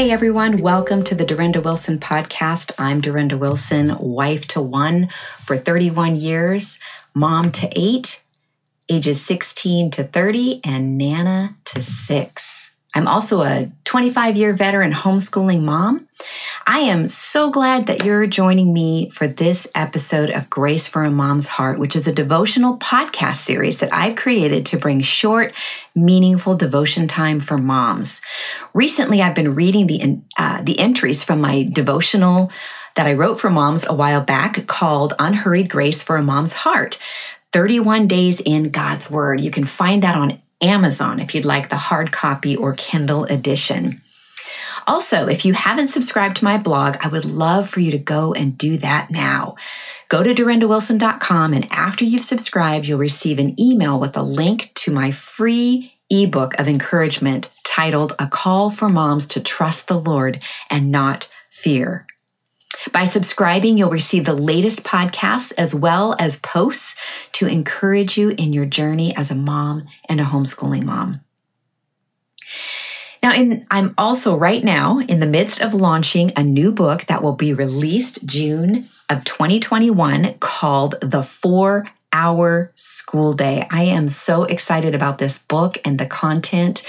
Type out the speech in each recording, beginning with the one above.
Hey everyone, welcome to the Dorinda Wilson podcast. I'm Dorinda Wilson, wife to one for 31 years, mom to eight, ages 16 to 30, and Nana to six. I'm also a 25 year veteran homeschooling mom. I am so glad that you're joining me for this episode of Grace for a Mom's Heart, which is a devotional podcast series that I've created to bring short, meaningful devotion time for moms. Recently, I've been reading the, uh, the entries from my devotional that I wrote for moms a while back called Unhurried Grace for a Mom's Heart. 31 days in God's Word. You can find that on Amazon if you'd like the hard copy or Kindle edition. Also, if you haven't subscribed to my blog, I would love for you to go and do that now. Go to dorindawilson.com, and after you've subscribed, you'll receive an email with a link to my free ebook of encouragement titled A Call for Moms to Trust the Lord and Not Fear. By subscribing, you'll receive the latest podcasts as well as posts to encourage you in your journey as a mom and a homeschooling mom. Now, in, I'm also right now in the midst of launching a new book that will be released June of 2021 called The Four our school day. I am so excited about this book and the content.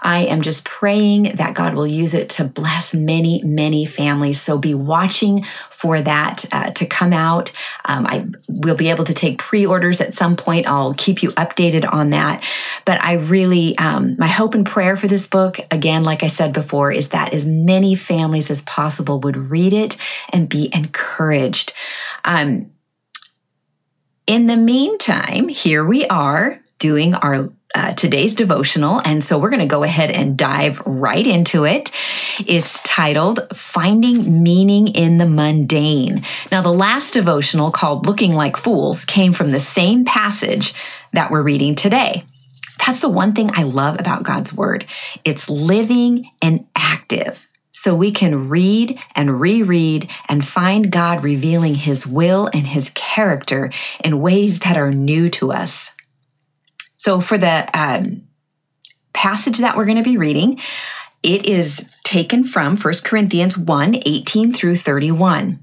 I am just praying that God will use it to bless many, many families. So be watching for that uh, to come out. Um, I will be able to take pre orders at some point. I'll keep you updated on that. But I really, um, my hope and prayer for this book, again, like I said before, is that as many families as possible would read it and be encouraged. Um, in the meantime, here we are doing our uh, today's devotional. And so we're going to go ahead and dive right into it. It's titled Finding Meaning in the Mundane. Now, the last devotional called Looking Like Fools came from the same passage that we're reading today. That's the one thing I love about God's Word. It's living and active so we can read and reread and find God revealing his will and his character in ways that are new to us. So for the um, passage that we're going to be reading, it is taken from 1 Corinthians 1 18 through 31.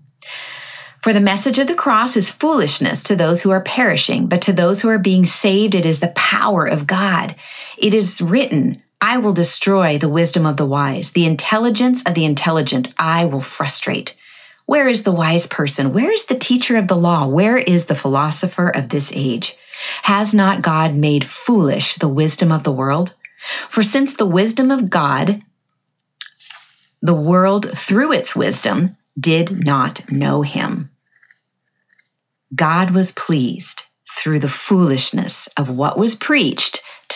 For the message of the cross is foolishness to those who are perishing, but to those who are being saved, it is the power of God. It is written, I will destroy the wisdom of the wise. The intelligence of the intelligent I will frustrate. Where is the wise person? Where is the teacher of the law? Where is the philosopher of this age? Has not God made foolish the wisdom of the world? For since the wisdom of God, the world through its wisdom did not know him. God was pleased through the foolishness of what was preached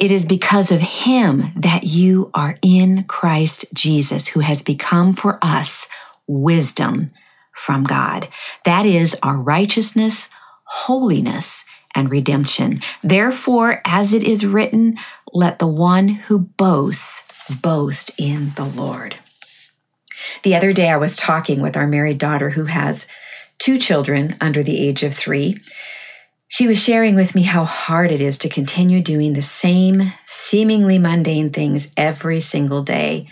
It is because of him that you are in Christ Jesus, who has become for us wisdom from God. That is our righteousness, holiness, and redemption. Therefore, as it is written, let the one who boasts boast in the Lord. The other day, I was talking with our married daughter who has two children under the age of three. She was sharing with me how hard it is to continue doing the same seemingly mundane things every single day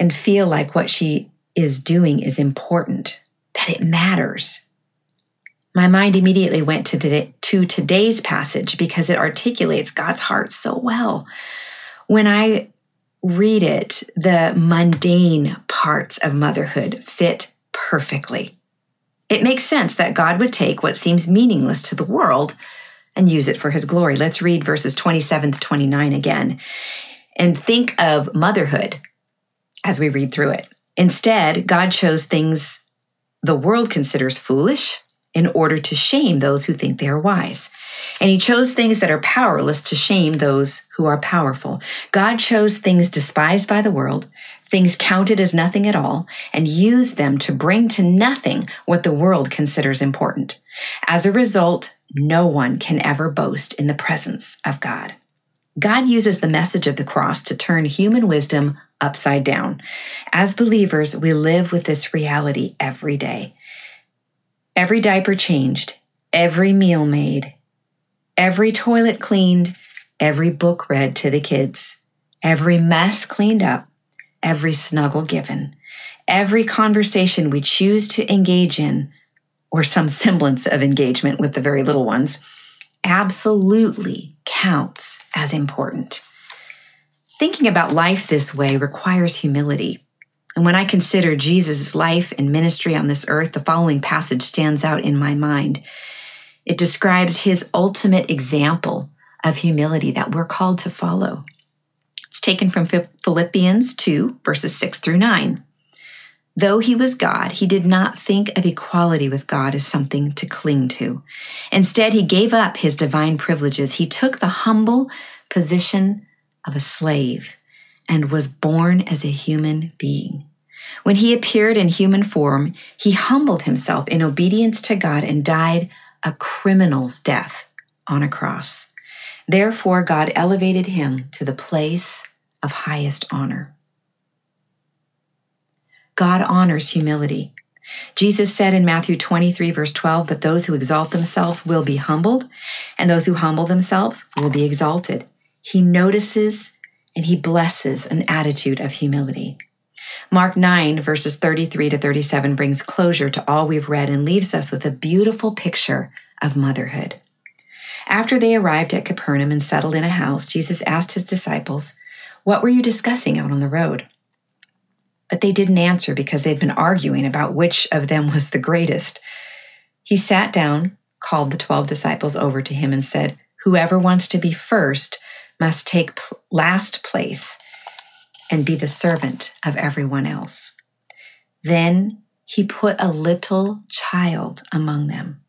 and feel like what she is doing is important, that it matters. My mind immediately went to, today, to today's passage because it articulates God's heart so well. When I read it, the mundane parts of motherhood fit perfectly. It makes sense that God would take what seems meaningless to the world and use it for his glory. Let's read verses 27 to 29 again and think of motherhood as we read through it. Instead, God chose things the world considers foolish in order to shame those who think they are wise. And he chose things that are powerless to shame those who are powerful. God chose things despised by the world, things counted as nothing at all, and used them to bring to nothing what the world considers important. As a result, no one can ever boast in the presence of God. God uses the message of the cross to turn human wisdom upside down. As believers, we live with this reality every day. Every diaper changed, every meal made, every toilet cleaned, every book read to the kids, every mess cleaned up, every snuggle given, every conversation we choose to engage in, or some semblance of engagement with the very little ones, absolutely counts as important. Thinking about life this way requires humility. And when I consider Jesus' life and ministry on this earth, the following passage stands out in my mind. It describes his ultimate example of humility that we're called to follow. It's taken from Philippians 2, verses 6 through 9. Though he was God, he did not think of equality with God as something to cling to. Instead, he gave up his divine privileges. He took the humble position of a slave and was born as a human being. When he appeared in human form, he humbled himself in obedience to God and died a criminal's death on a cross. Therefore, God elevated him to the place of highest honor. God honors humility. Jesus said in Matthew 23, verse 12, But those who exalt themselves will be humbled, and those who humble themselves will be exalted. He notices and he blesses an attitude of humility. Mark 9, verses 33 to 37 brings closure to all we've read and leaves us with a beautiful picture of motherhood. After they arrived at Capernaum and settled in a house, Jesus asked his disciples, What were you discussing out on the road? But they didn't answer because they'd been arguing about which of them was the greatest. He sat down, called the 12 disciples over to him, and said, Whoever wants to be first must take last place and be the servant of everyone else. Then he put a little child among them.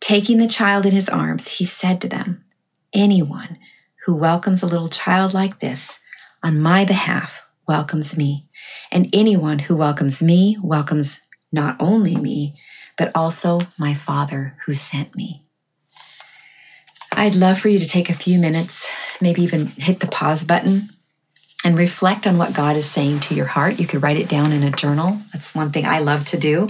Taking the child in his arms, he said to them, Anyone who welcomes a little child like this on my behalf welcomes me. And anyone who welcomes me welcomes not only me, but also my Father who sent me. I'd love for you to take a few minutes, maybe even hit the pause button and reflect on what God is saying to your heart. You could write it down in a journal. That's one thing I love to do.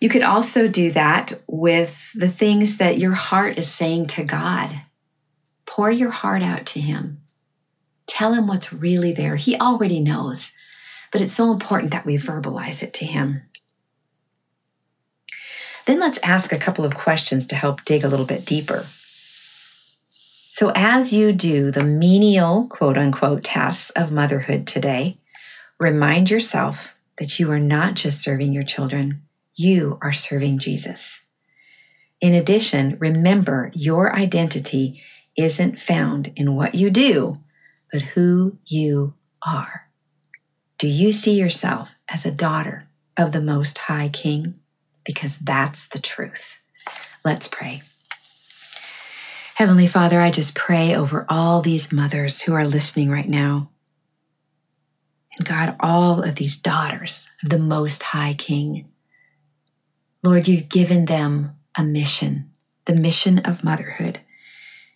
You could also do that with the things that your heart is saying to God. Pour your heart out to Him. Tell Him what's really there. He already knows, but it's so important that we verbalize it to Him. Then let's ask a couple of questions to help dig a little bit deeper. So, as you do the menial quote unquote tasks of motherhood today, remind yourself that you are not just serving your children, you are serving Jesus. In addition, remember your identity isn't found in what you do, but who you are. Do you see yourself as a daughter of the Most High King? Because that's the truth. Let's pray. Heavenly Father, I just pray over all these mothers who are listening right now. And God, all of these daughters of the Most High King. Lord, you've given them a mission, the mission of motherhood.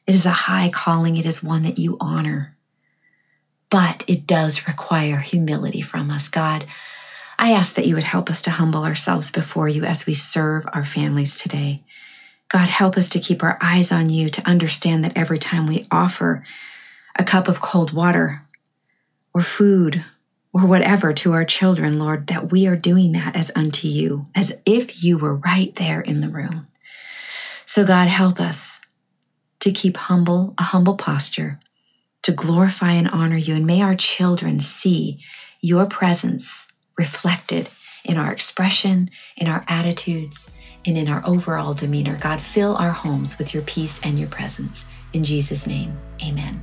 It is a high calling, it is one that you honor. But it does require humility from us, God. I ask that you would help us to humble ourselves before you as we serve our families today. God, help us to keep our eyes on you, to understand that every time we offer a cup of cold water or food or whatever to our children, Lord, that we are doing that as unto you, as if you were right there in the room. So, God, help us to keep humble, a humble posture, to glorify and honor you. And may our children see your presence reflected in our expression, in our attitudes, and in our overall demeanor. God, fill our homes with your peace and your presence. In Jesus' name, amen.